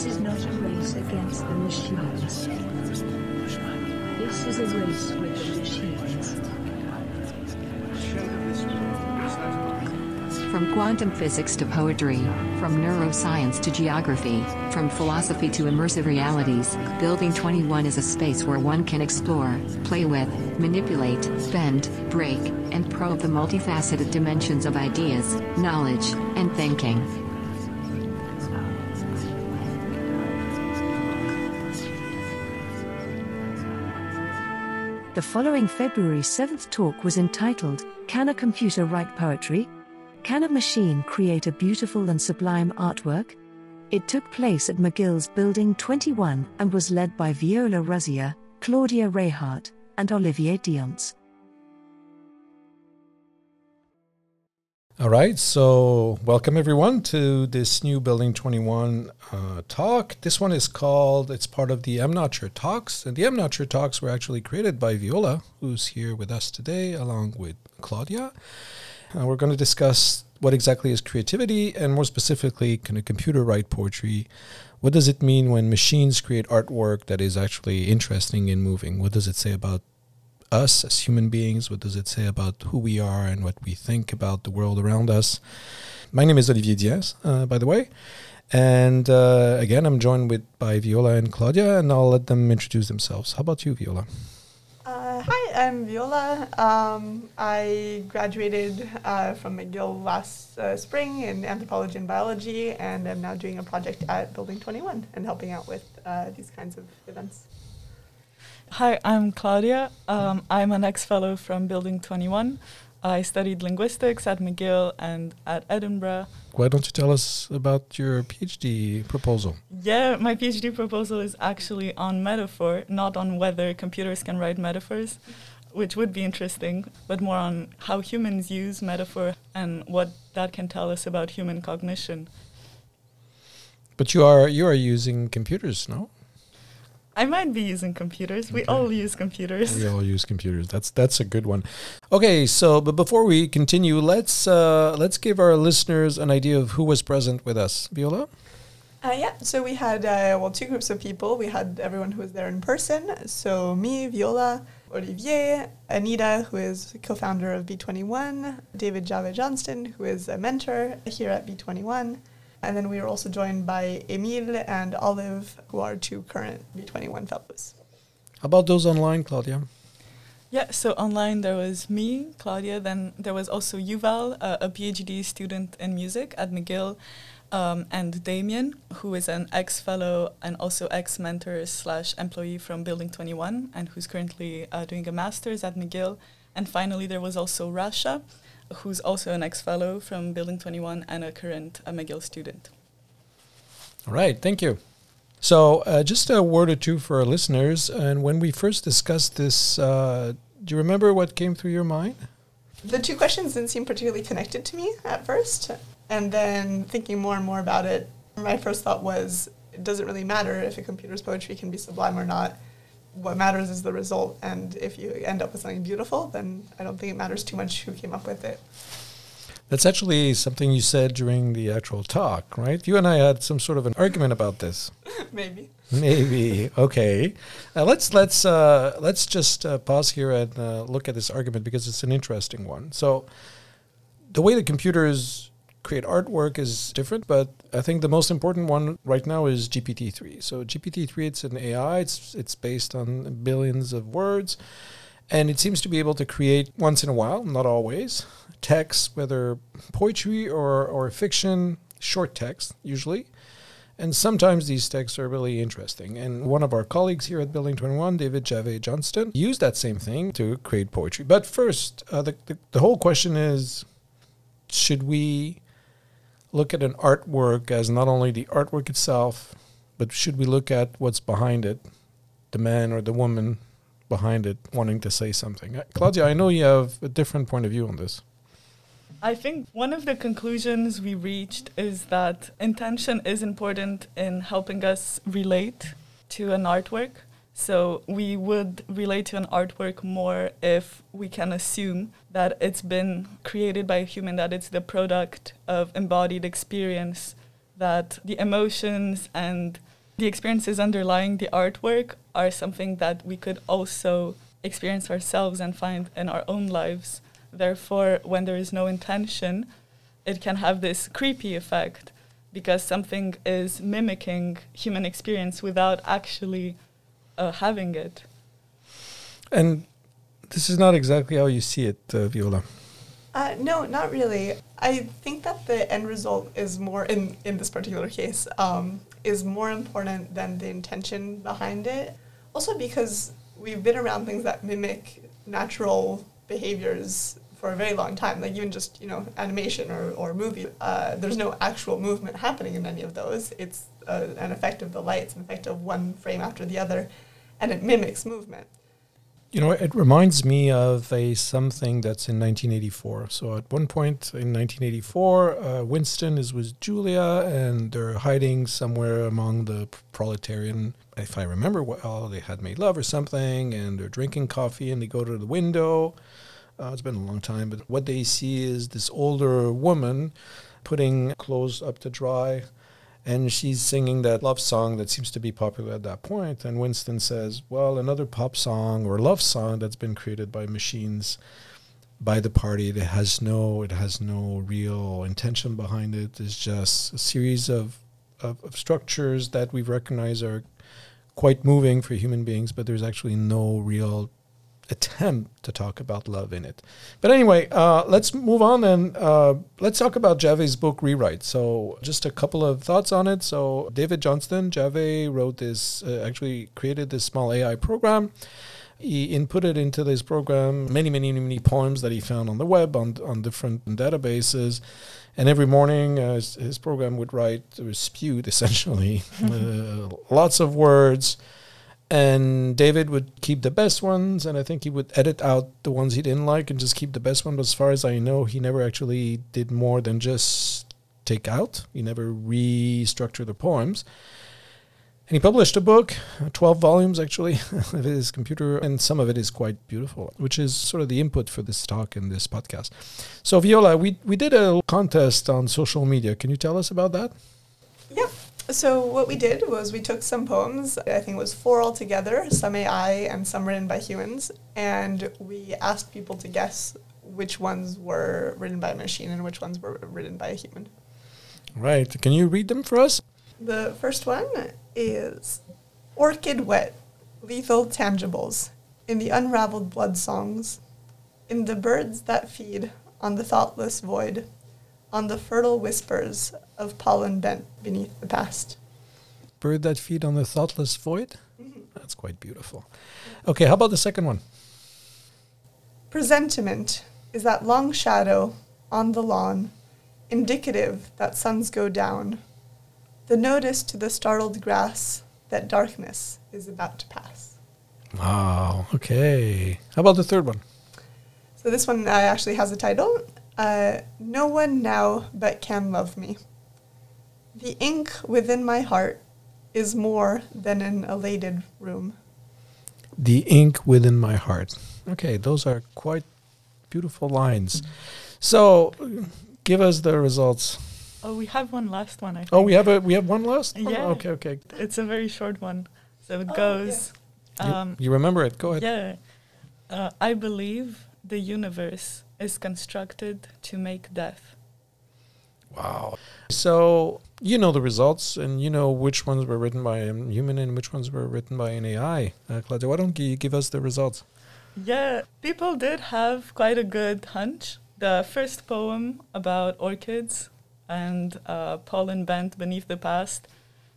This is not a race against the machines. This is a race with the machines. From quantum physics to poetry, from neuroscience to geography, from philosophy to immersive realities, Building 21 is a space where one can explore, play with, manipulate, bend, break, and probe the multifaceted dimensions of ideas, knowledge, and thinking. The following February 7th talk was entitled, Can a Computer Write Poetry? Can a Machine Create a Beautiful and Sublime Artwork? It took place at McGill's Building 21 and was led by Viola Ruzia, Claudia Rehart, and Olivier Dions. All right, so welcome everyone to this new Building 21 uh, talk. This one is called, it's part of the I'm Not Sure Talks. And the I'm Not Sure Talks were actually created by Viola, who's here with us today, along with Claudia. Uh, we're going to discuss what exactly is creativity, and more specifically, can a computer write poetry? What does it mean when machines create artwork that is actually interesting and moving? What does it say about us as human beings? What does it say about who we are and what we think about the world around us? My name is Olivier Diaz, uh, by the way. And uh, again, I'm joined with by Viola and Claudia, and I'll let them introduce themselves. How about you, Viola? Uh, hi, I'm Viola. Um, I graduated uh, from McGill last uh, spring in anthropology and biology, and I'm now doing a project at Building 21 and helping out with uh, these kinds of events. Hi, I'm Claudia. Um, I'm an ex fellow from Building 21. I studied linguistics at McGill and at Edinburgh. Why don't you tell us about your PhD proposal? Yeah, my PhD proposal is actually on metaphor, not on whether computers can write metaphors, which would be interesting, but more on how humans use metaphor and what that can tell us about human cognition. But you are you are using computers, no? I might be using computers. We all use computers. We all use computers. That's that's a good one. Okay, so but before we continue, let's uh, let's give our listeners an idea of who was present with us. Viola. Uh, yeah, so we had uh, well two groups of people. We had everyone who was there in person. So me, Viola, Olivier, Anita, who is co-founder of B21, David Jhave Johnston, who is a mentor here at B21, and then we were also joined by Emil and Olive, who are two current B21 fellows. How about those online, Claudia? Yeah, so online there was me, Claudia, then there was also Yuval, uh, a PhD student in music at McGill, um, and Damien, who is an ex-fellow and also ex-mentor slash employee from Building 21, and who's currently uh, doing a master's at McGill. And finally there was also Rasha, who's also an ex-fellow from Building 21 and a current uh, McGill student. All right, thank you. So, uh, just a word or two for our listeners. And when we first discussed this, uh, do you remember what came through your mind? The two questions didn't seem particularly connected to me at first. And then thinking more and more about it, my first thought was it doesn't really matter if a computer's poetry can be sublime or not. What matters is the result. And if you end up with something beautiful, then I don't think it matters too much who came up with it. That's actually something you said during the actual talk, right? You and I had some sort of an argument about this. Maybe. Maybe okay. Uh, let's let's uh, let's just uh, pause here and uh, look at this argument because it's an interesting one. So, the way that computers create artwork is different, but I think the most important one right now is GPT three. So GPT three, it's an AI. It's it's based on billions of words, and it seems to be able to create once in a while, not always, text, whether poetry or or fiction, short text usually. And sometimes these texts are really interesting. And one of our colleagues here at Building 21, David Jhave Johnston, used that same thing to create poetry. But first, uh, the, the, the whole question is should we look at an artwork as not only the artwork itself, but should we look at what's behind it, the man or the woman behind it wanting to say something? Uh, Claudia, I know you have a different point of view on this. I think one of the conclusions we reached is that intention is important in helping us relate to an artwork. So we would relate to an artwork more if we can assume that it's been created by a human, that it's the product of embodied experience that the emotions and the experiences underlying the artwork are something that we could also experience ourselves and find in our own lives. Therefore, when there is no intention, it can have this creepy effect because something is mimicking human experience without actually uh, having it. And this is not exactly how you see it, uh, Viola. Uh, no, not really. I think that the end result is more in in this particular case um, is more important than the intention behind it. Also, because we've been around things that mimic natural behaviors for a very long time. Like even just you know animation or or movie. Uh, there's no actual movement happening in any of those. It's uh, an effect of the light. It's an effect of one frame after the other, and it mimics movement. You know, it reminds me of a something that's in 1984. So at one point in 1984, uh, Winston is with Julia, and they're hiding somewhere among the proletarian. If I remember well, they had made love or something, and they're drinking coffee, and they go to the window. Uh, it's been a long time, but what they see is this older woman putting clothes up to dry and she's singing that love song that seems to be popular at that point. And Winston says, "Well, another pop song or love song that's been created by machines." by the party that has no it has no real intention behind it it's just a series of, of, of structures that we've recognized are quite moving for human beings but there's actually no real attempt to talk about love in it. But anyway, uh, let's move on and uh, let's talk about Jhave's book Rewrite. So, just a couple of thoughts on it. So, David Johnston, Jhave wrote this, uh, actually created this small AI program. He inputted into this program many, many, many poems that he found on the web, on, on different databases. And every morning, uh, his, his, program would write, or spewed essentially, uh, lots of words and David would keep the best ones, and I think he would edit out the ones he didn't like and just keep the best ones. But as far as I know, he never actually did more than just take out. He never restructured the poems. And he published a book, uh, 12 volumes actually, of his computer, and some of it is quite beautiful, which is sort of the input for this talk and this podcast. So, Viola, we, we did a contest on social media. Can you tell us about that? Yeah. So what we did was we took some poems, I think it was four altogether, some AI and some written by humans, and we asked people to guess which ones were written by a machine and which ones were written by a human. Right. Can you read them for us? The first one is Orchid Wet, Lethal Tangibles, in the unraveled blood songs, in the birds that feed on the thoughtless void, on the fertile whispers of pollen bent beneath the past. Bird that feed on the thoughtless void? Mm-hmm. That's quite beautiful. Okay, how about the second one? Presentiment is that long shadow on the lawn, indicative that suns go down. The notice to the startled grass that darkness is about to pass. Wow, okay. How about the third one? So this one uh, actually has a title uh, no one now but can love me. The ink within my heart is more than an elated room. The ink within my heart. Okay, those are quite beautiful lines. So, give us the results. Oh, we have one last one. I think. Oh, we have a we have one last. Yeah. Oh, okay, okay. It's a very short one, so it oh, goes. Yeah. Um, you, you, remember it? Go ahead. Yeah. Uh, I believe the universe is constructed to make death. Wow. So you know the results, and you know which ones were written by a human and which ones were written by an AI. Uh, Claudia, why don't you give us the results? Yeah, people did have quite a good hunch. The first poem about orchids and uh, pollen bent beneath the past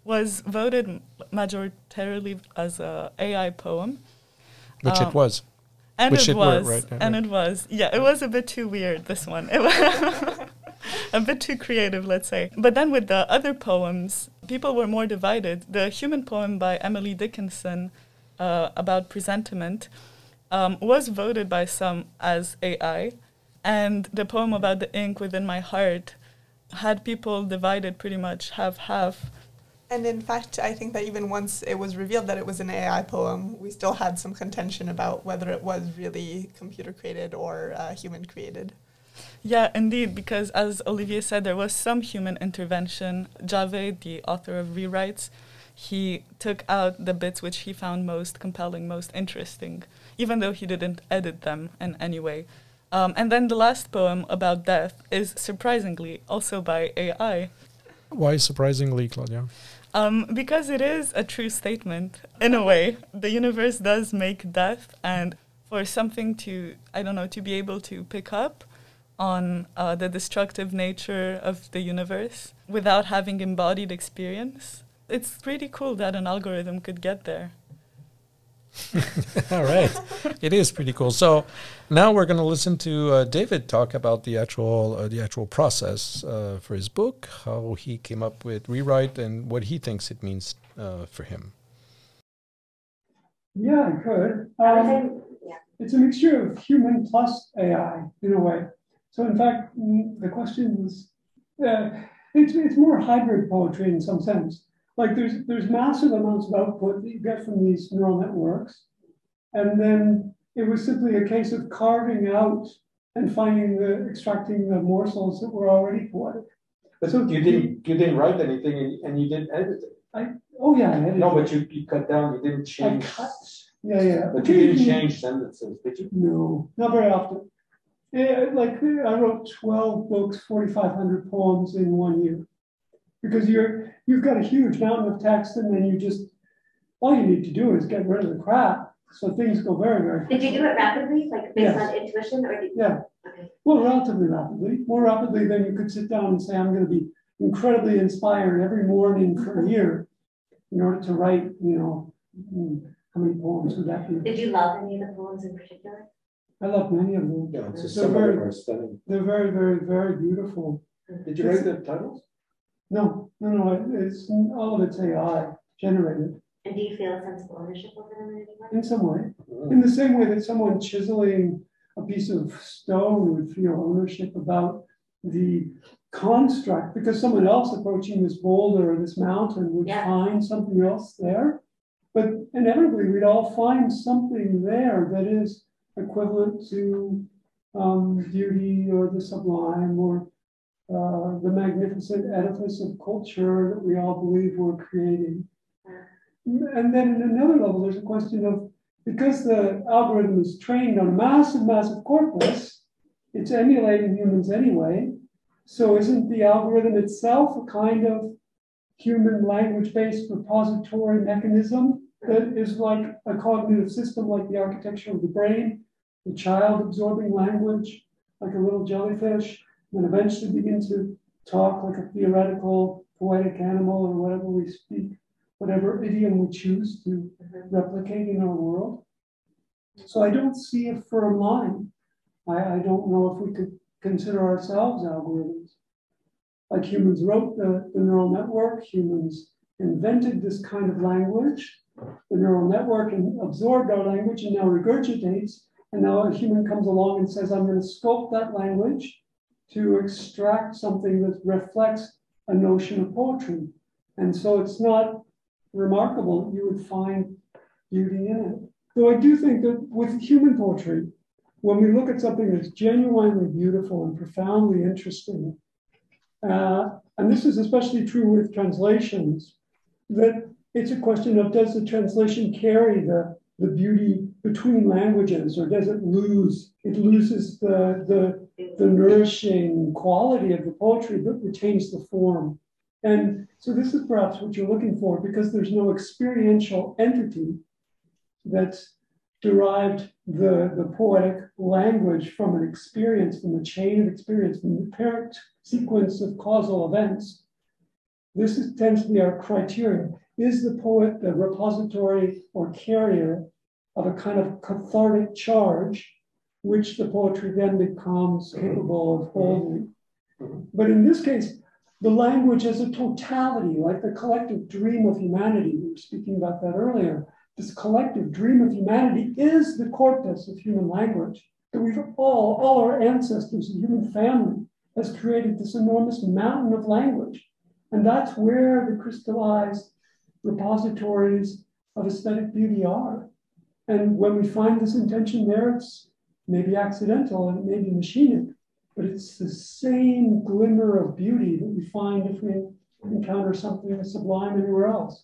was voted majoritarily as a AI poem. Which um, it was. And Which it was. right, and right. it was. Yeah, it was a bit too weird, this one. It was a bit too creative, let's say. But then with the other poems, people were more divided. The human poem by Emily Dickinson uh, about presentiment um, was voted by some as AI. And the poem about the ink within my heart had people divided pretty much half half. And in fact, I think that even once it was revealed that it was an AI poem, we still had some contention about whether it was really computer created or uh, human created. Yeah, indeed, because as Olivier said, there was some human intervention. Javed, the author of ReRites, he took out the bits which he found most compelling, most interesting, even though he didn't edit them in any way. Um, and then the last poem about death is surprisingly also by AI. Why surprisingly, Claudia? Um, because it is a true statement in a way. The universe does make death, and for something to, I don't know, to be able to pick up on uh, the destructive nature of the universe without having embodied experience, it's pretty cool that an algorithm could get there. All right, it is pretty cool. So now we're going to listen to uh, David talk about the actual uh, the actual process uh, for his book, how he came up with rewrite, and what he thinks it means uh, for him. Yeah, I could. Um, it's a mixture of human plus AI in a way. So in fact, mm, the question was, uh, it's it's more hybrid poetry in some sense like there's there's massive amounts of output that you get from these neural networks, and then it was simply a case of carving out and finding the extracting the morsels that were already poetic. But so you didn't you didn't write anything and, and you didn't edit it. I oh yeah, I edited no, but you, you cut down. You didn't change. I cut. Yeah, yeah. But you didn't change sentences, did you? No, not very often. Yeah, like I wrote twelve books, forty five hundred poems in one year because you're you've got a huge mountain of text and then you just all you need to do is get rid of the crap so things go very very fast. did you do it rapidly like based yes. on intuition or did you yeah okay. well relatively rapidly more rapidly than you could sit down and say i'm going to be incredibly inspired every morning for a year in order to write you know hmm, how many poems would that be did you love any of the poems in particular I love many of them. Yeah, it's they're, very, they're very, very, very beautiful. Did you write the titles? No, no, no. It's all of it's AI generated. And do you feel a sense of ownership over them in any way? In some way, in the same way that someone chiseling a piece of stone would feel ownership about the construct, because someone else approaching this boulder or this mountain would yeah. find something else there. But inevitably, we'd all find something there that is equivalent to um, beauty or the sublime or uh, the magnificent edifice of culture that we all believe we're creating. And then in another level, there's a question of because the algorithm is trained on massive, massive corpus, it's emulating humans anyway. So isn't the algorithm itself a kind of human language-based repository mechanism that is like a cognitive system, like the architecture of the brain, the child absorbing language, like a little jellyfish, and eventually begin to talk like a theoretical poetic animal or whatever we speak, whatever idiom we choose to replicate in our world. So I don't see a firm line. I, I don't know if we could consider ourselves algorithms. Like humans wrote the, the neural network, humans invented this kind of language. The neural network and absorbed our language and now regurgitates. And now a human comes along and says, I'm going to sculpt that language to extract something that reflects a notion of poetry. And so it's not remarkable you would find beauty in it. Though I do think that with human poetry, when we look at something that's genuinely beautiful and profoundly interesting, uh, and this is especially true with translations, that it's a question of does the translation carry the, the beauty between languages or does it lose, it loses the, the the nourishing quality of the poetry, but retains the form. And so this is perhaps what you're looking for because there's no experiential entity that's derived the, the poetic language from an experience, from a chain of experience, from the parent sequence of causal events. This is, tends to be our criteria. Is the poet the repository or carrier of a kind of cathartic charge which the poetry then becomes mm-hmm. capable of holding. Mm-hmm. But in this case, the language as a totality, like the collective dream of humanity, we were speaking about that earlier. This collective dream of humanity is the corpus of human language that we've all, all our ancestors, the human family, has created this enormous mountain of language. And that's where the crystallized repositories of aesthetic beauty are. And when we find this intention there, it's maybe accidental and maybe machinic, but it's the same glimmer of beauty that we find if we encounter something sublime anywhere else.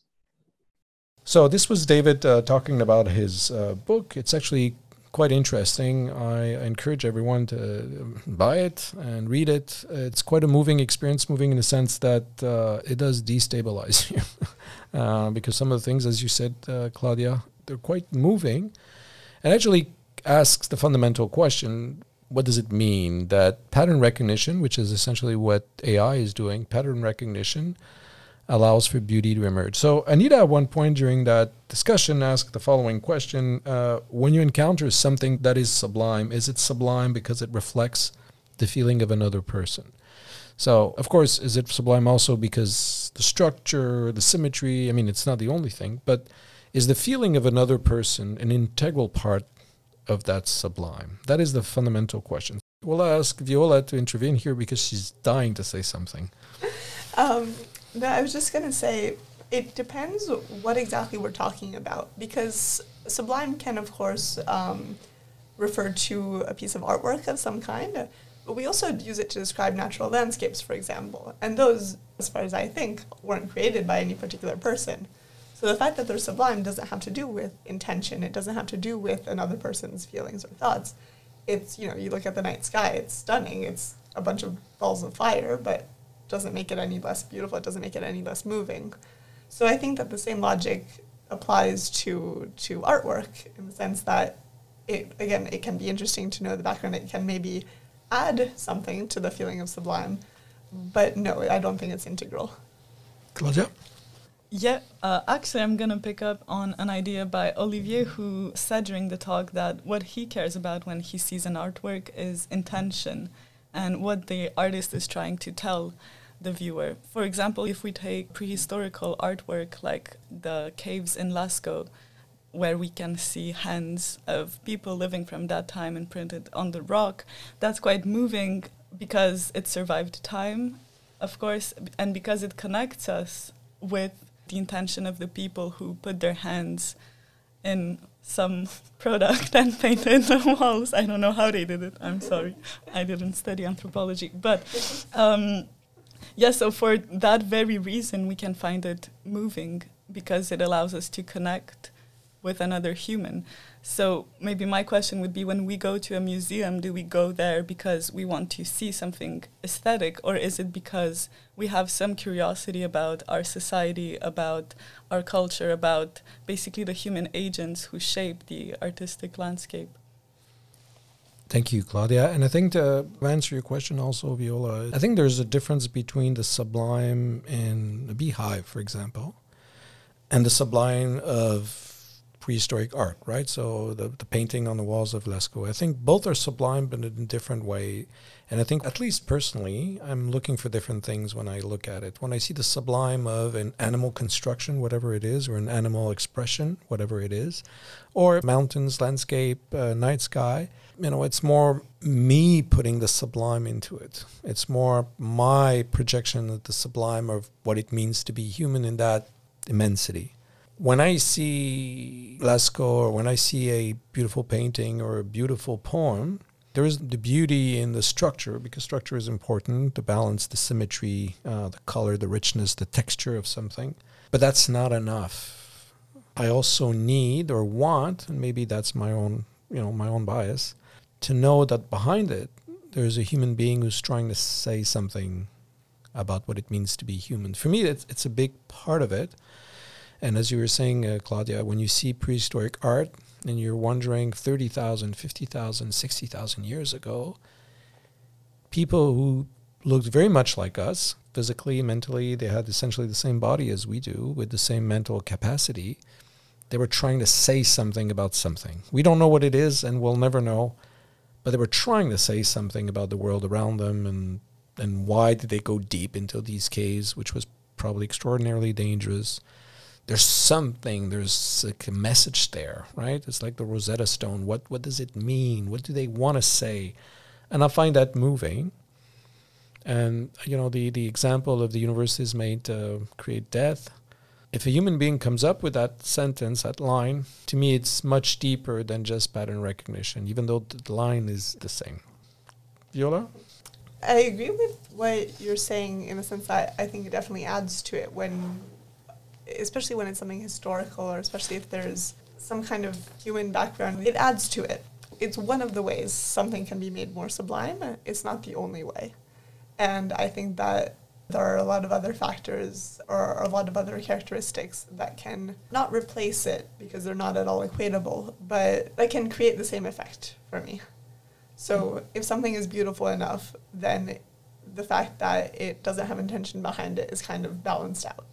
So this was David uh, talking about his uh, book. It's actually quite interesting. I encourage everyone to um, buy it and read it. It's quite a moving experience, moving in the sense that uh, it does destabilize you. uh, because some of the things, as you said, uh, Claudia, they're quite moving and actually asks the fundamental question what does it mean that pattern recognition, which is essentially what AI is doing, pattern recognition allows for beauty to emerge. So Anita, at one point during that discussion, asked the following question: uh, When you encounter something that is sublime, is it sublime because it reflects the feeling of another person? So, of course, is it sublime also because the structure, the symmetry? I mean, it's not the only thing, but is the feeling of another person an integral part of that sublime? That is the fundamental question. We'll ask Viola to intervene here because she's dying to say something. Um, no, I was just going to say it depends what exactly we're talking about because sublime can, of course, um, refer to a piece of artwork of some kind, but we also use it to describe natural landscapes, for example. And those, as far as I think, weren't created by any particular person. So the fact that they're sublime doesn't have to do with intention. It doesn't have to do with another person's feelings or thoughts. It's, you know, you look at the night sky, it's stunning. It's a bunch of balls of fire, but doesn't make it any less beautiful. It doesn't make it any less moving. So I think that the same logic applies to to artwork in the sense that it again it can be interesting to know the background. It can maybe add something to the feeling of sublime, but no, I don't think it's integral. Claudia. Yeah, uh, actually, I'm going to pick up on an idea by Olivier, who said during the talk that what he cares about when he sees an artwork is intention and what the artist is trying to tell the viewer. For example, if we take prehistorical artwork like the caves in Lascaux, where we can see hands of people living from that time imprinted on the rock, that's quite moving because it survived time, of course, and because it connects us with the intention of the people who put their hands in some product and painted the walls. I don't know how they did it. I'm sorry. I didn't study anthropology. But um, yeah, so for that very reason, we can find it moving because it allows us to connect with another human. So maybe my question would be when we go to a museum, do we go there because we want to see something aesthetic, or is it because we have some curiosity about our society, about our culture, about basically the human agents who shape the artistic landscape? Thank you, Claudia. And I think to answer your question also, Viola, I think there's a difference between the sublime in a beehive, for example, and the sublime of prehistoric art, right? So the, the painting on the walls of Lascaux. I think both are sublime, but in a different way. And I think, at least personally, I'm looking for different things when I look at it. When I see the sublime of an animal construction, whatever it is, or an animal expression, whatever it is, or mountains, landscape, uh, night sky, you know, it's more me putting the sublime into it. It's more my projection of the sublime of what it means to be human in that immensity when I see Lascaux or when I see a beautiful painting or a beautiful poem, there is the beauty in the structure because structure is important the balance, the symmetry, uh, the color, the richness, the texture of something. But that's not enough. I also need or want, and maybe that's my own, you know, my own bias, to know that behind it there's a human being who's trying to say something about what it means to be human. For me, it's, it's a big part of it. And as you were saying, uh, Claudia, when you see prehistoric art and you're wondering 30,000, 50,000, 60,000 years ago, people who looked very much like us, physically, mentally, they had essentially the same body as we do, with the same mental capacity. They were trying to say something about something. We don't know what it is, and we'll never know, but they were trying to say something about the world around them and and why did they go deep into these caves, which was probably extraordinarily dangerous there's something there's like a message there right? It's like the rosetta stone. What what does it mean? What do they want to say? And i find that moving. And you know the the example of the universe is made to create death. If a human being comes up with that sentence that line to me it's much deeper than just pattern recognition even though the line is the same. Viola? I agree with what you're saying in the sense that I think it definitely adds to it when, especially when it's something historical or especially if there's some kind of human background, it adds to it. It's one of the ways something can be made more sublime. It's not the only way. And I think that there are a lot of other factors or a lot of other characteristics that can not replace it because they're not at all equatable, but that can create the same effect for me. So if something is beautiful enough, then the fact that it doesn't have intention behind it is kind of balanced out.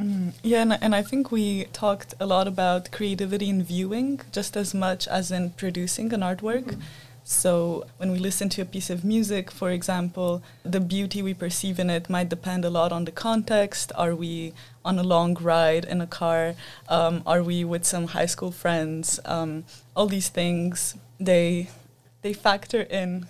Mm, yeah, and, and I think we talked a lot about creativity in viewing just as much as in producing an artwork. Mm-hmm. So when we listen to a piece of music, for example, the beauty we perceive in it might depend a lot on the context. Are we on a long ride in a car? Um, are we with some high school friends? Um, all these things, they they factor in.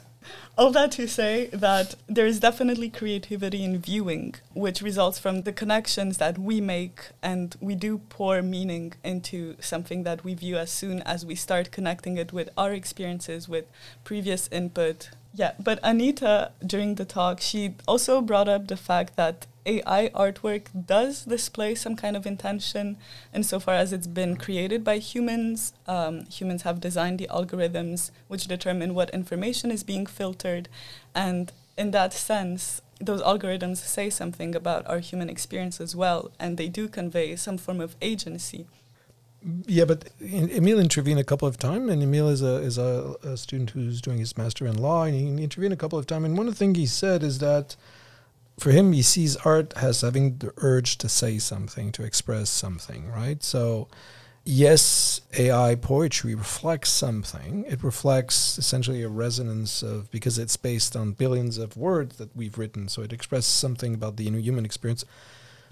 All that to say that there is definitely creativity in viewing, which results from the connections that we make, and we do pour meaning into something that we view as soon as we start connecting it with our experiences, with previous input. Yeah, but Anita, during the talk, she also brought up the fact that AI artwork does display some kind of intention insofar as it's been created by humans. Um, humans have designed the algorithms which determine what information is being filtered. And in that sense, those algorithms say something about our human experience as well, and they do convey some form of agency. Yeah, but Emile intervened a couple of times, and Emil is a is a, a, student who's doing his master in law, and he intervened a couple of times. And one of the things he said is that for him, he sees art as having the urge to say something, to express something, right? So, yes, AI poetry reflects something. It reflects essentially a resonance of, because it's based on billions of words that we've written, so it expresses something about the human experience,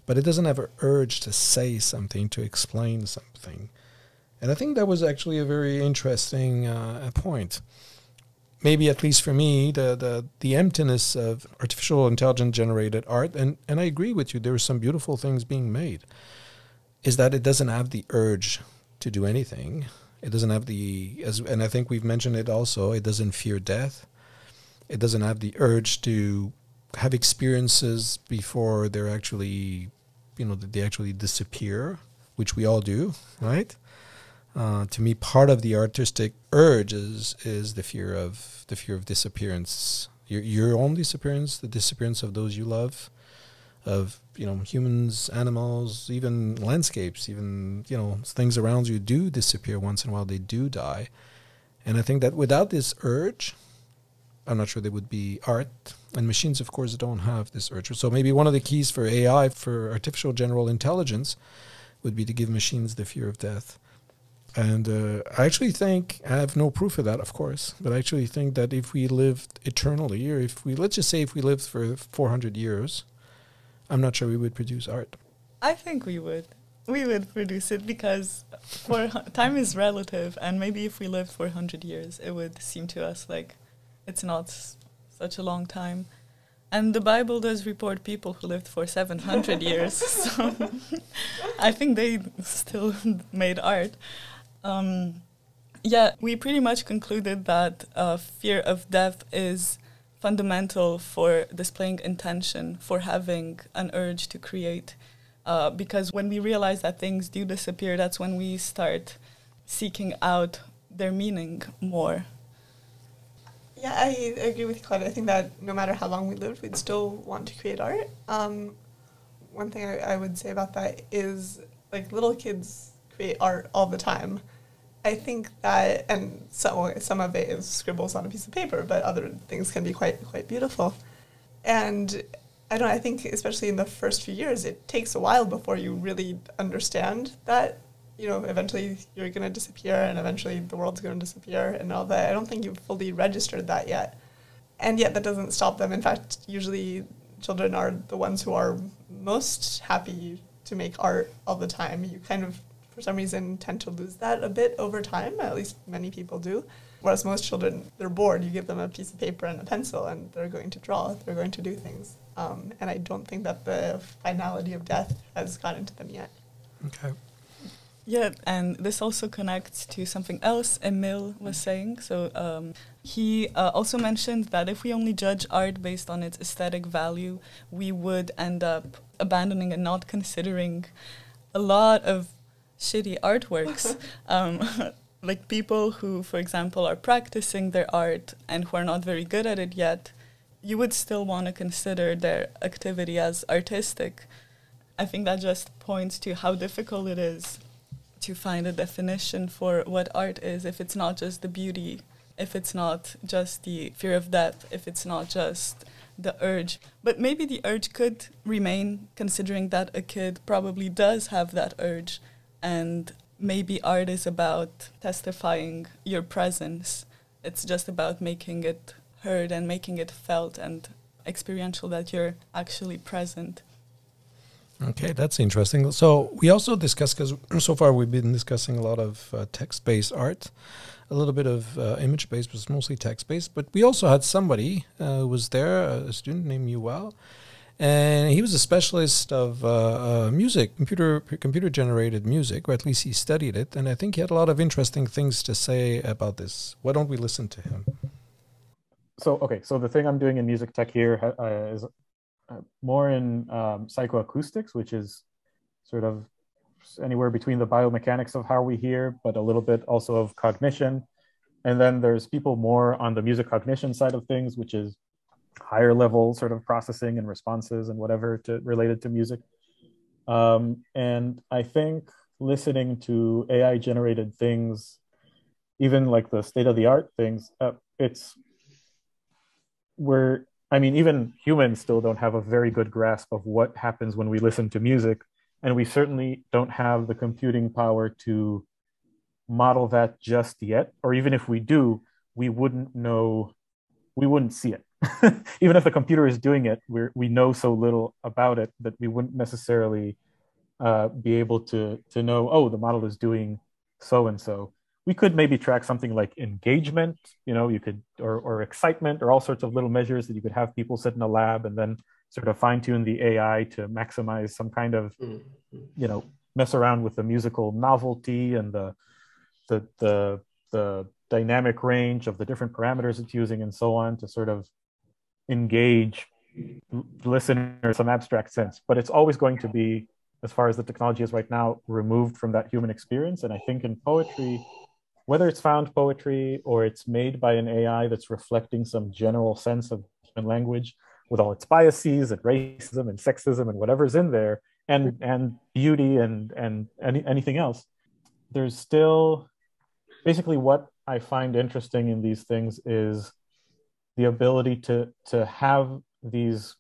but it doesn't have an urge to say something, to explain something. And I think that was actually a very interesting uh, point maybe at least for me, the, the, the emptiness of artificial intelligence generated art, and, and I agree with you, there are some beautiful things being made, is that it doesn't have the urge to do anything. It doesn't have the, as, and I think we've mentioned it also, it doesn't fear death. It doesn't have the urge to have experiences before they're actually, you know, they actually disappear, which we all do, right? Uh, to me, part of the artistic urge is is the fear of the fear of disappearance, your your own disappearance, the disappearance of those you love, of you know humans, animals, even landscapes, even you know things around you do disappear once in a while. They do die, and I think that without this urge, I'm not sure there would be art. And machines, of course, don't have this urge. So maybe one of the keys for AI, for artificial general intelligence, would be to give machines the fear of death and uh, I actually think, I have no proof of that, of course, but I actually think that if we lived eternally, or if we, let's just say if we lived for 400 years, I'm not sure we would produce art. I think we would. We would produce it because for time is relative, and maybe if we lived for 100 years, it would seem to us like it's not such a long time. And the Bible does report people who lived for 700 years, so I think they still made art. Um, yeah, we pretty much concluded that uh, fear of death is fundamental for displaying intention, for having an urge to create. Uh, because when we realize that things do disappear, that's when we start seeking out their meaning more. Yeah, I agree with Claudia. I think that no matter how long we lived, we'd still want to create art. Um, one thing I, I would say about that is like little kids create art all the time. I think that, and some some of it is scribbles on a piece of paper, but other things can be quite quite beautiful. And I don't. I think especially in the first few years, it takes a while before you really understand that. You know, eventually you're going to disappear, and eventually the world's going to disappear, and all that. I don't think you've fully registered that yet, and yet that doesn't stop them. In fact, usually children are the ones who are most happy to make art all the time. You kind of for some reason tend to lose that a bit over time. At least many people do. Whereas most children, they're bored. You give them a piece of paper and a pencil, and they're going to draw. They're going to do things. Um, and I don't think that the finality of death has gotten to them yet. Okay. Yeah, and this also connects to something else Emil was saying. So um, he uh, also mentioned that if we only judge art based on its aesthetic value, we would end up abandoning and not considering a lot of shitty artworks. um, like people who, for example, are practicing their art and who are not very good at it yet, you would still want to consider their activity as artistic. I think that just points to how difficult it is to find a definition for what art is if it's not just the beauty, if it's not just the fear of death, if it's not just the urge. But maybe the urge could remain, considering that a kid probably does have that urge. And maybe art is about testifying your presence. It's just about making it heard and making it felt and experiential that you're actually present. Okay, that's interesting. So we also discussed because so far we've been discussing a lot of uh, text-based art, a little bit of uh, image-based, but mostly text-based. But we also had somebody uh, who was there, a student named Yuval, and he was a specialist of uh, uh, music, computer computer-generated music, or at least he studied it. And I think he had a lot of interesting things to say about this. Why don't we listen to him? So okay, so the thing I'm doing in music tech here uh, is uh, more in um, psychoacoustics, which is sort of anywhere between the biomechanics of how we hear, but a little bit also of cognition. And then there's people more on the music cognition side of things, which is higher level sort of processing and responses and whatever to, related to music. Um, and I think listening to AI generated things, even like the state of the art things, uh, it's we're I mean, even humans still don't have a very good grasp of what happens when we listen to music. And we certainly don't have the computing power to model that just yet. Or even if we do, we wouldn't know, we wouldn't see it. even if the computer is doing it, we we know so little about it that we wouldn't necessarily uh, be able to, to know, oh, the model is doing so and so we could maybe track something like engagement you know you could or, or excitement or all sorts of little measures that you could have people sit in a lab and then sort of fine tune the ai to maximize some kind of mm-hmm. you know mess around with the musical novelty and the the the the dynamic range of the different parameters it's using and so on to sort of engage listener some abstract sense but it's always going to be as far as the technology is right now removed from that human experience. And i think in poetry whether it's found poetry or it's made by an AI that's reflecting some general sense of human language with all its biases and racism and sexism and whatever's in there and and beauty and and any, anything else there's still basically what i find interesting in these things is the ability to to have these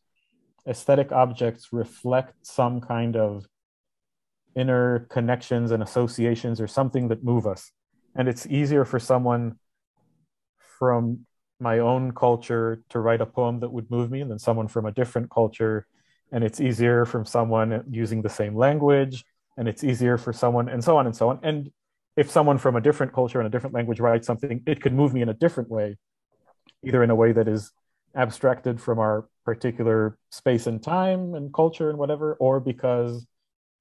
aesthetic objects reflect some kind of inner connections and associations or something that move us. And it's easier for someone from my own culture to write a poem that would move me than someone from a different culture. And it's easier from someone using the same language and it's easier for someone and so on and so on. And if someone from a different culture and a different language writes something it could move me in a different way either in a way that is abstracted from our particular space and time and culture and whatever or because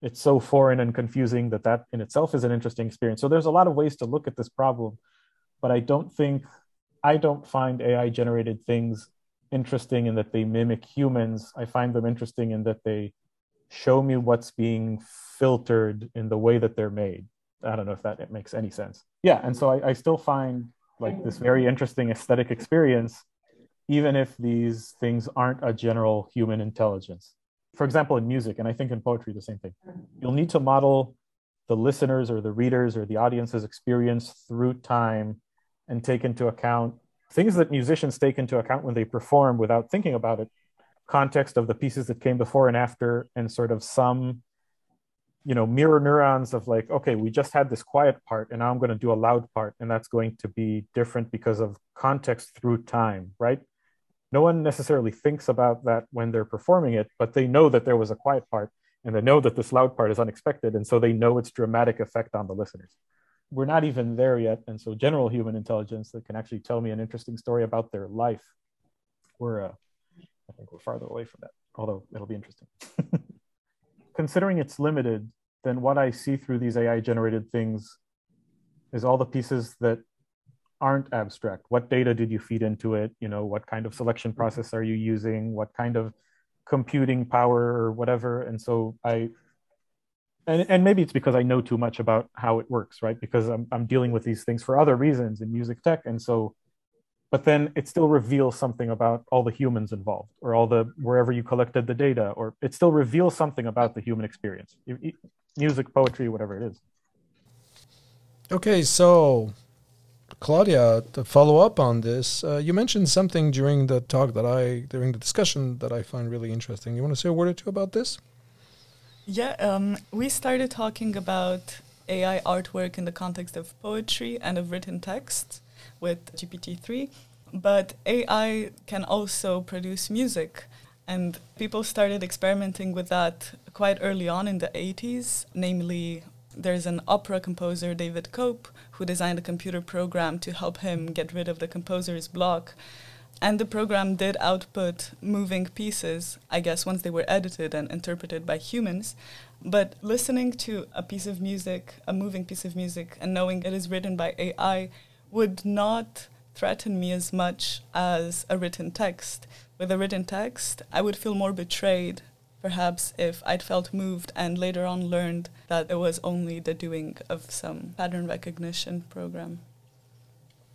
it's so foreign and confusing that that in itself is an interesting experience. So there's a lot of ways to look at this problem but i don't think i don't find ai generated things interesting in that they mimic humans. I find them interesting in that they show me what's being filtered in the way that they're made. I don't know if that makes any sense. Yeah and so I, I still find like mm-hmm. this very interesting aesthetic experience even if these things aren't a general human intelligence. For example, in music, and I think in poetry, the same thing. Mm-hmm. You'll need to model the listeners or the readers or the audience's experience through time and take into account things that musicians take into account when they perform without thinking about it. Context of the pieces that came before and after and sort of some you know mirror neurons of like okay we just had this quiet part and now i'm going to do a loud part and that's going to be different because of context through time right no one necessarily thinks about that when they're performing it, but they know that there was a quiet part and they know that this loud part is unexpected. And so they know its dramatic effect on the listeners. We're not even there yet. And so, general human intelligence that can actually tell me an interesting story about their life, we're, uh, I think we're farther away from that, although it'll be interesting. Considering it's limited, then what I see through these AI generated things is all the pieces that aren't abstract. What data did you feed into it? You know, what kind of selection mm-hmm. process are you using? What kind of computing power or whatever? And so I and, and maybe it's because I know too much about how it works, right? Because I'm I'm dealing with these things for other reasons in music tech. And so but then it still reveals something about all the humans involved or all the wherever you collected the data or it still reveals something about the human experience music poetry whatever it is. Okay so claudia to follow up on this uh, you mentioned something during the talk that i during the discussion that i find really interesting. You want to say a word or two about this? Yeah um, we started talking about ai artwork in the context of poetry and of written text with GPT-3, but AI can also produce music. And people started experimenting with that quite early on in the 80s. Namely, there's an opera composer, David Cope, who designed a computer program to help him get rid of the composer's block. And the program did output moving pieces, I guess, once they were edited and interpreted by humans. But listening to a piece of music, a moving piece of music, and knowing it is written by AI would not threaten me as much as a written text. With a written text, I would feel more betrayed, perhaps, if I'd felt moved and later on learned that it was only the doing of some pattern recognition program.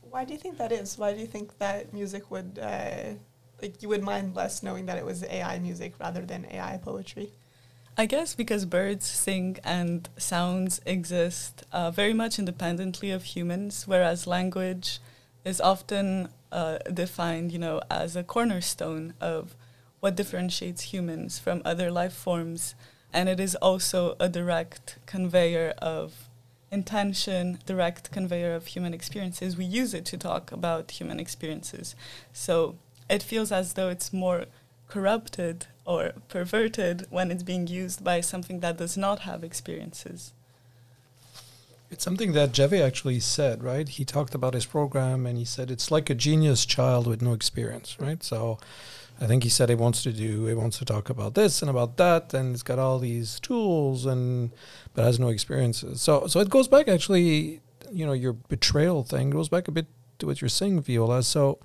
Why do you think that is? Why do you think that music would, uh, like, you would mind less knowing that it was AI music rather than AI poetry? I guess because birds sing and sounds exist uh, very much independently of humans, whereas language is often uh, defined, you know, as a cornerstone of what differentiates humans from other life forms, and it is also a direct conveyor of intention, direct conveyor of human experiences. We use it to talk about human experiences, so it feels as though it's more corrupted or perverted when it's being used by something that does not have experiences. It's something that Jhave actually said, right? He talked about his program and he said it's like a genius child with no experience, right? So I think he said he wants to do, he wants to talk about this and about that, and it's got all these tools and but has no experiences. So so it goes back actually, you know, your betrayal thing goes back a bit to what you're saying, Viola. So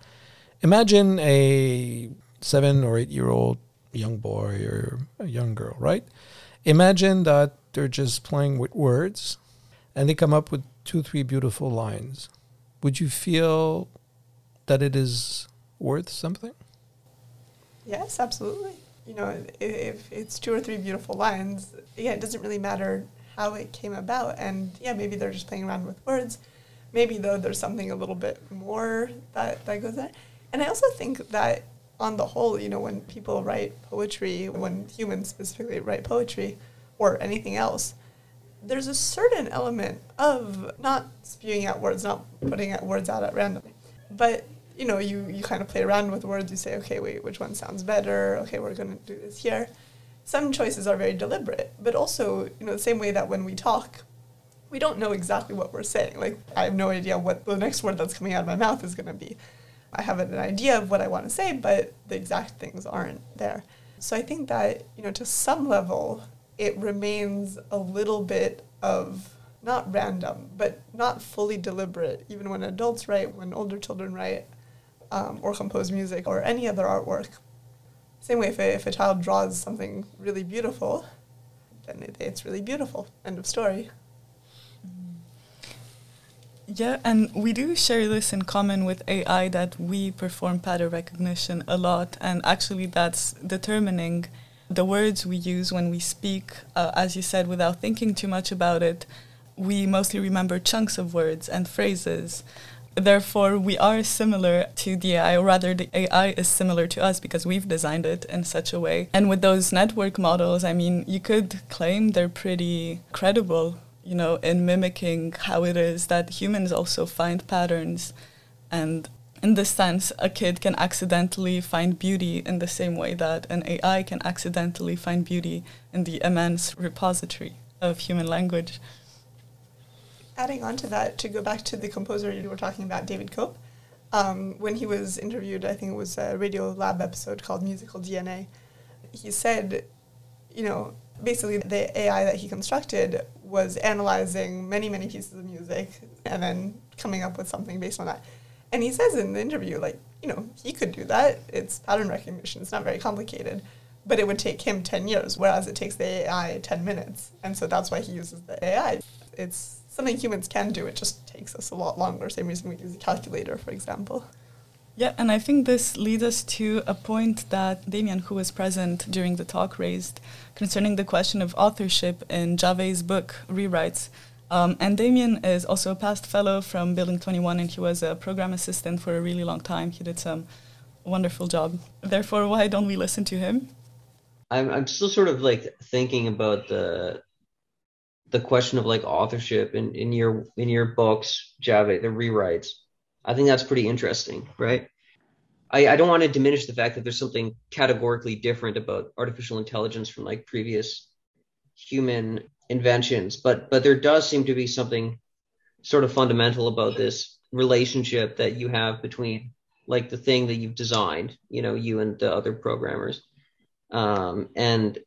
imagine a seven or eight year old young boy or a young girl, right? Imagine that they're just playing with words and they come up with two, three beautiful lines. Would you feel that it is worth something? Yes, absolutely. You know, if it's two or three beautiful lines, yeah, it doesn't really matter how it came about. And yeah, maybe they're just playing around with words. Maybe though there's something a little bit more that, that goes there. And I also think that on the whole, you know, when people write poetry, when humans specifically write poetry or anything else, there's a certain element of not spewing out words, not putting out words out at random, but you know, you, you kind of play around with words. You say, okay, wait, which one sounds better? Okay, we're going to do this here. Some choices are very deliberate, but also, you know, the same way that when we talk, we don't know exactly what we're saying. Like, I have no idea what the next word that's coming out of my mouth is going to be. I have an idea of what I want to say, but the exact things aren't there. So I think that, you know, to some level, it remains a little bit of not random, but not fully deliberate, even when adults write, when older children write, um, or compose music, or any other artwork. Same way, if a, if a child draws something really beautiful, then it, it's really beautiful. End of story. Yeah, and we do share this in common with AI that we perform pattern recognition a lot, and actually that's determining the words we use when we speak. Uh, as you said, without thinking too much about it, we mostly remember chunks of words and phrases. Therefore, we are similar to the AI, or rather, the AI is similar to us because we've designed it in such a way. And with those network models, I mean, you could claim they're pretty credible you know, in mimicking how it is that humans also find patterns. And in this sense, a kid can accidentally find beauty in the same way that an AI can accidentally find beauty in the immense repository of human language. Adding on to that, to go back to the composer you were talking about, David Cope, um, when he was interviewed, I think it was a Radiolab episode called Musical DNA, he said, you know, basically the AI that he constructed was analyzing many, many pieces of music and then coming up with something based on that. And he says in the interview, like, you know, he could do that. It's pattern recognition, it's not very complicated. But it would take him 10 years, whereas it takes the AI 10 minutes. And so that's why he uses the AI. It's something humans can do, it just takes us a lot longer. Same reason we use a calculator, for example. Yeah, and I think this leads us to a point that Damien, who was present during the talk, raised concerning the question of authorship in Jhave's book, ReRites. Um, and Damien is also a past fellow from Building 21, and he was a program assistant for a really long time. He did some wonderful job. Therefore, why don't we listen to him? I'm, I'm still sort of like thinking about the the question of like authorship in, in your in your books, Javet, the ReRites I think that's pretty interesting, right? I, I don't want to diminish the fact that there's something categorically different about artificial intelligence from like previous human inventions, but but there does seem to be something sort of fundamental about this relationship that you have between like the thing that you've designed, you know, you and the other programmers, um, and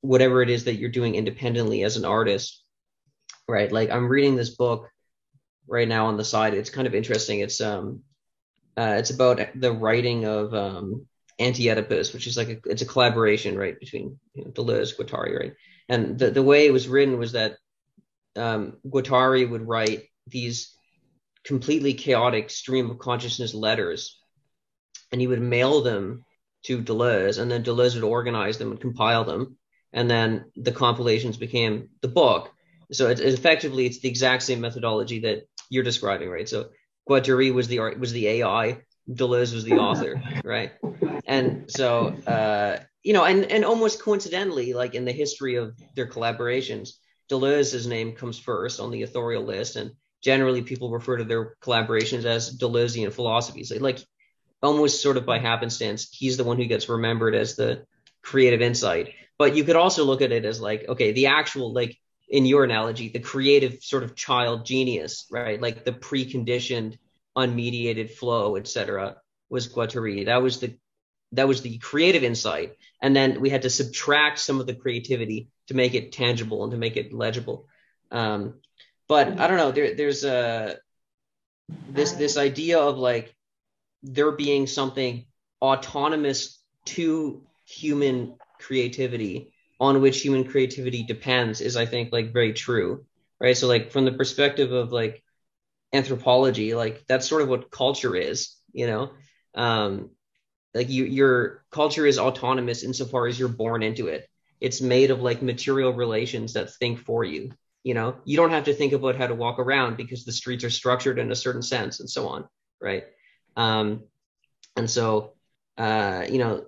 whatever it is that you're doing independently as an artist, right? Like I'm reading this book right now on the side. It's kind of interesting. It's um, uh, it's about the writing of um, Anti-Oedipus, which is like a, it's a collaboration, right, between you know, Deleuze, Guattari, right? And the the way it was written was that um, Guattari would write these completely chaotic stream of consciousness letters, and he would mail them to Deleuze, and then Deleuze would organize them and compile them, and then the compilations became the book. So it's, it's effectively it's the exact same methodology that you're describing, right? So Guattari was the art was the AI, Deleuze was the author, right? And so uh, you know, and and almost coincidentally, like in the history of their collaborations, Deleuze's name comes first on the authorial list, and generally people refer to their collaborations as Deleuzean philosophies. Like almost sort of by happenstance, he's the one who gets remembered as the creative insight. But you could also look at it as like, okay, the actual like in your analogy, the creative sort of child genius, right? Like the preconditioned, unmediated flow, etc., was Guattari. That was the that was the creative insight, and then we had to subtract some of the creativity to make it tangible and to make it legible. Um, but I don't know. There, there's a this this idea of like there being something autonomous to human creativity on which human creativity depends is i think like very true right? So like from the perspective of like anthropology like that's sort of what culture is you know? Um like you, your culture is autonomous insofar as you're born into it. It's made of like material relations that think for you you know? You don't have to think about how to walk around because the streets are structured in a certain sense and so on right? Um and so uh you know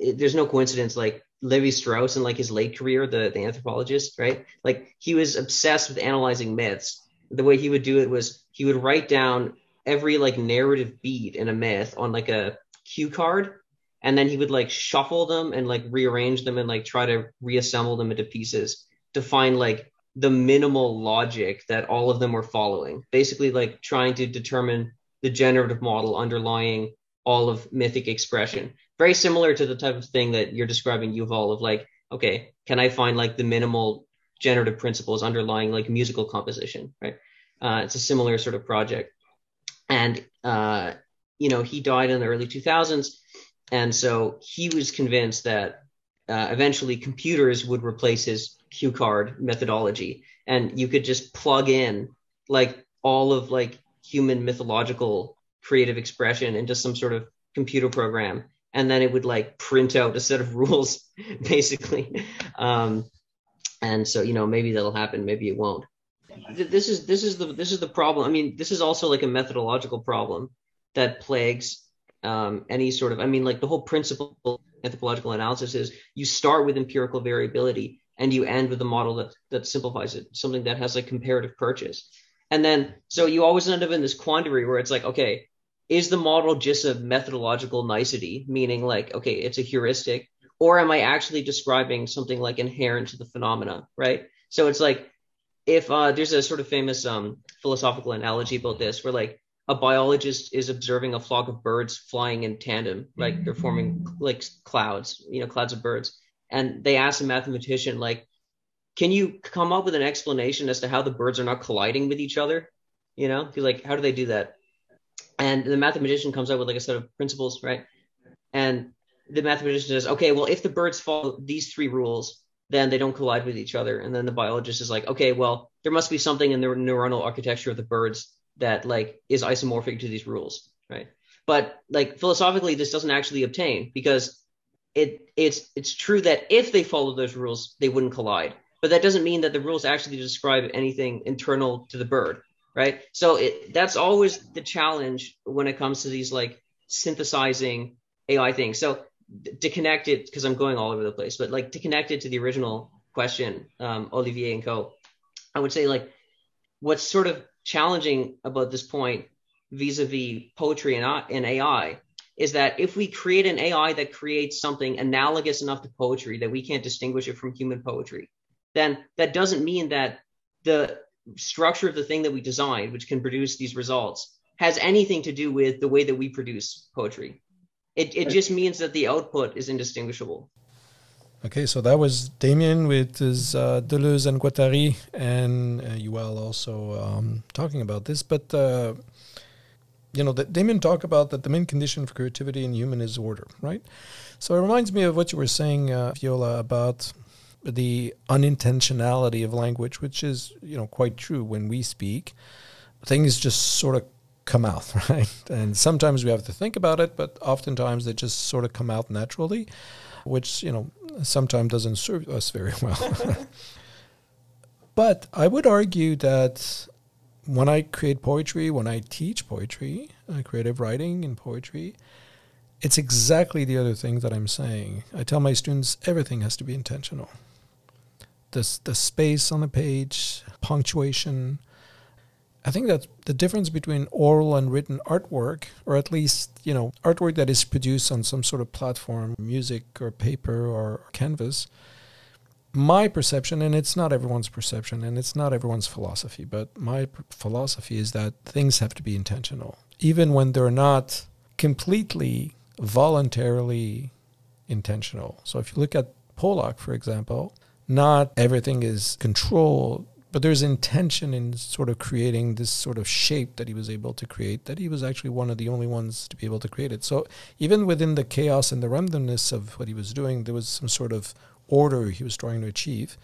it, there's no coincidence like Lévi-Strauss in like his late career, the, the anthropologist, right? Like he was obsessed with analyzing myths. The way he would do it was he would write down every like narrative beat in a myth on like a cue card, and then he would like shuffle them and like rearrange them and like try to reassemble them into pieces to find like the minimal logic that all of them were following. Basically, like trying to determine the generative model underlying all of mythic expression very similar to the type of thing that you're describing, Yuval, of like, okay, can I find like the minimal generative principles underlying like musical composition, right? Uh, it's a similar sort of project. And, uh, you know, he died in the early 2000s. And so he was convinced that uh, eventually computers would replace his cue card methodology. And you could just plug in like all of like human mythological creative expression into some sort of computer program. And then it would like print out a set of rules basically. Um, and so you know maybe that'll happen maybe it won't. This is this is the this is the problem. I mean this is also like a methodological problem that plagues um, any sort of i mean like the whole principle of anthropological analysis is you start with empirical variability and you end with a model that that simplifies it something that has like comparative purchase. And then so you always end up in this quandary where it's like okay is the model just a methodological nicety, meaning like, okay, it's a heuristic, or am I actually describing something like inherent to the phenomena, right? So it's like, if uh, there's a sort of famous um, philosophical analogy about this, where like a biologist is observing a flock of birds flying in tandem, like they're forming like clouds, you know, clouds of birds, and they asked a mathematician like, "Can you come up with an explanation as to how the birds are not colliding with each other?" You know, He's like, "How do they do that?" And the mathematician comes up with like a set of principles, right? And the mathematician says, "Okay, well, if the birds follow these three rules." Then they don't collide with each other, and then the biologist is like, "Okay, well, there must be something in the neuronal architecture of the birds that like is isomorphic to these rules, right? But like philosophically, this doesn't actually obtain because it it's it's true that if they follow those rules, they wouldn't collide. But that doesn't mean that the rules actually describe anything internal to the bird, right? So it, that's always the challenge when it comes to these like synthesizing AI things. So to connect it, because I'm going all over the place, but like to connect it to the original question, um, Olivier and Co. I would say like what's sort of challenging about this point vis-a-vis poetry and, and AI is that if we create an AI that creates something analogous enough to poetry that we can't distinguish it from human poetry, then that doesn't mean that the structure of the thing that we designed, which can produce these results, has anything to do with the way that we produce poetry. It, it just means that the output is indistinguishable. Okay, so that was Damien with his uh, Deleuze and Guattari, and uh, Yuval also um, talking about this. But uh, you know, that Damien talked about that the main condition for creativity in human is order, right? So it reminds me of what you were saying, uh, Viola, about the unintentionality of language, which is you know quite true when we speak. Things just sort of come out, right? And sometimes we have to think about it, but oftentimes they just sort of come out naturally which you know sometimes doesn't serve us very well. but I would argue that when I create poetry, when I teach poetry, uh, creative writing and poetry, it's exactly the other thing that I'm saying. I tell my students everything has to be intentional. The, the space on the page, punctuation, I think that the difference between oral and written artwork, or at least, you know, artwork that is produced on some sort of platform, music or paper or canvas, my perception, and it's not everyone's perception and it's not everyone's philosophy, but my p- philosophy is that things have to be intentional, even when they're not completely voluntarily intentional. So if you look at Pollock, for example, not everything is controlled but there's intention in sort of creating this sort of shape that he was able to create that he was actually one of the only ones to be able to create it. So even within the chaos and the randomness of what he was doing there was some sort of order he was trying to achieve.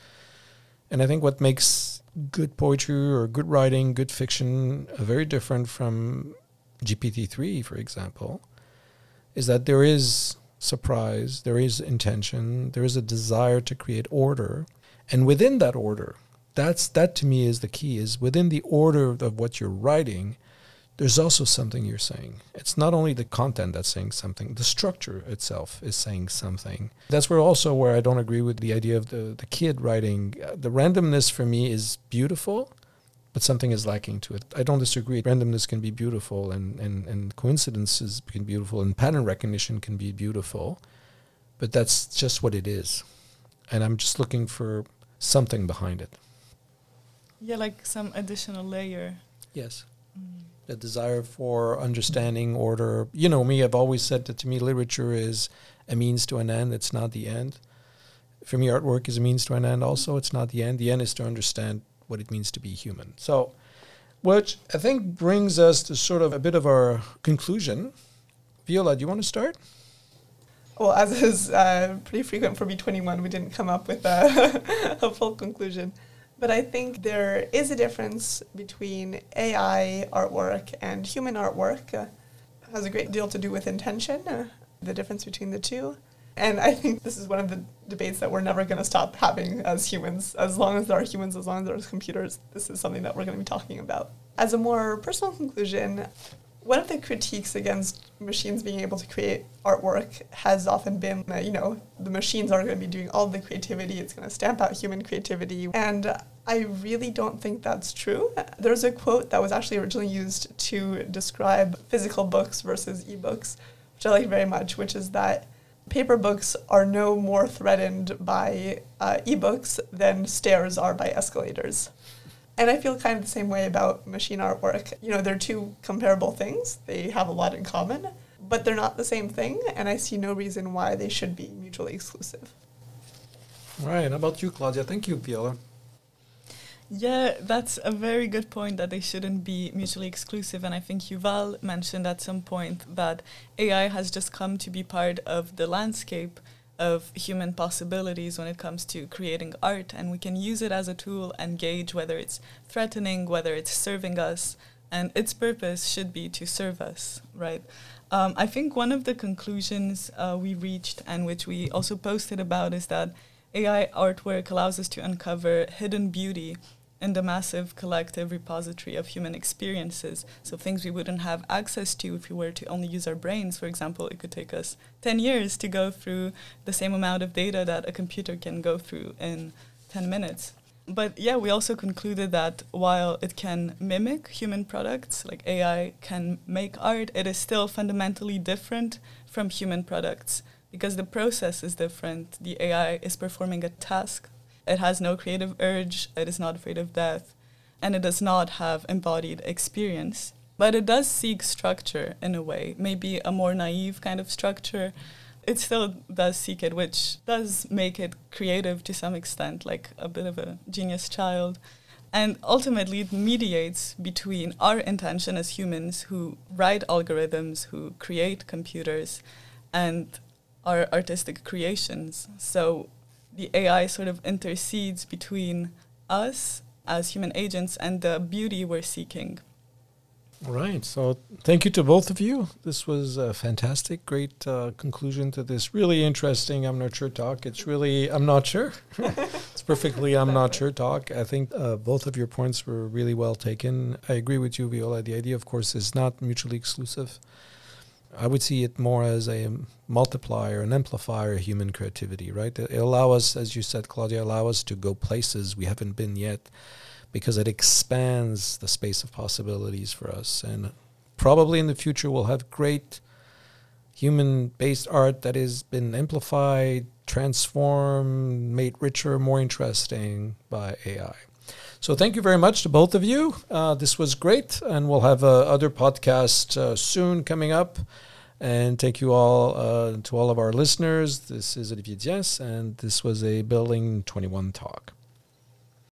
And i think what makes good poetry or good writing good fiction uh, very different from gpt-3 for example is that there is surprise there is intention there is a desire to create order. And within that order that's that to me is the key is within the order of what you're writing there's also something you're saying. It's not only the content that's saying something the structure itself is saying something. That's where also where i don't agree with the idea of the, the kid writing. The randomness for me is beautiful but something is lacking to it i don't disagree randomness can be beautiful and, and, and coincidences can be beautiful and pattern recognition can be beautiful but that's just what it is and i'm just looking for something behind it yeah, like some additional layer. Yes. Mm. A desire for understanding, order. You know me, I've always said that to me, literature is a means to an end, it's not the end. For me, artwork is a means to an end also, it's not the end. The end is to understand what it means to be human. So, which I think brings us to sort of a bit of our conclusion. Viola, do you want to start? Well, as is uh, pretty frequent for B21, we didn't come up with a, a full conclusion. But I think there is a difference between AI artwork and human artwork. Uh, has a great deal to do with intention, uh, the difference between the two. And I think this is one of the debates that we're never going to stop having as humans. As long as there are humans, as long as there are computers, this is something that we're going to be talking about. As a more personal conclusion, one of the critiques against machines being able to create artwork has often been that, you know, the machines are going to be doing all the creativity, it's going to stamp out human creativity. And I really don't think that's true. There's a quote that was actually originally used to describe physical books versus ebooks, which I like very much, which is that paper books are no more threatened by uh, ebooks than stairs are by escalators. And I feel kind of the same way about machine artwork. You know, they're two comparable things, they have a lot in common, but they're not the same thing, and I see no reason why they should be mutually exclusive. Right. How about you, Claudia? Thank you, Viola. Yeah, that's a very good point that they shouldn't be mutually exclusive. And I think Yuval mentioned at some point that AI has just come to be part of the landscape of human possibilities when it comes to creating art. And we can use it as a tool and gauge whether it's threatening, whether it's serving us. And its purpose should be to serve us, right? Um, I think one of the conclusions uh, we reached and which we also posted about is that AI artwork allows us to uncover hidden beauty in the massive collective repository of human experiences. So things we wouldn't have access to if we were to only use our brains. For example, it could take us 10 years to go through the same amount of data that a computer can go through in 10 minutes. But yeah, we also concluded that while it can mimic human products, like AI can make art, it is still fundamentally different from human products because the process is different. The AI is performing a task it has no creative urge, it is not afraid of death, and it does not have embodied experience. But it does seek structure in a way, maybe a more naive kind of structure. It still does seek it, which does make it creative to some extent, like a bit of a genius child. And ultimately, it mediates between our intention as humans who write algorithms, who create computers, and our artistic creations. So the AI sort of intercedes between us as human agents and the beauty we're seeking. Right. So thank you to both of you. This was a fantastic, great uh, conclusion to this really interesting I'm not sure talk. It's really, I'm not sure. it's perfectly I'm not sure talk. I think uh, both of your points were really well taken. I agree with you, Viola. The idea, of course, is not mutually exclusive. I would see it more as a multiplier, an amplifier of human creativity, right? It allow us, as you said, Claudia, allow us to go places we haven't been yet because it expands the space of possibilities for us. And probably in the future we'll have great human-based art that has been amplified, transformed, made richer, more interesting by AI. So thank you very much to both of you. Uh, this was great, and we'll have uh, other podcasts uh, soon coming up. And thank you all uh, to all of our listeners. This is Olivier Diaz, and this was a Building 21 talk.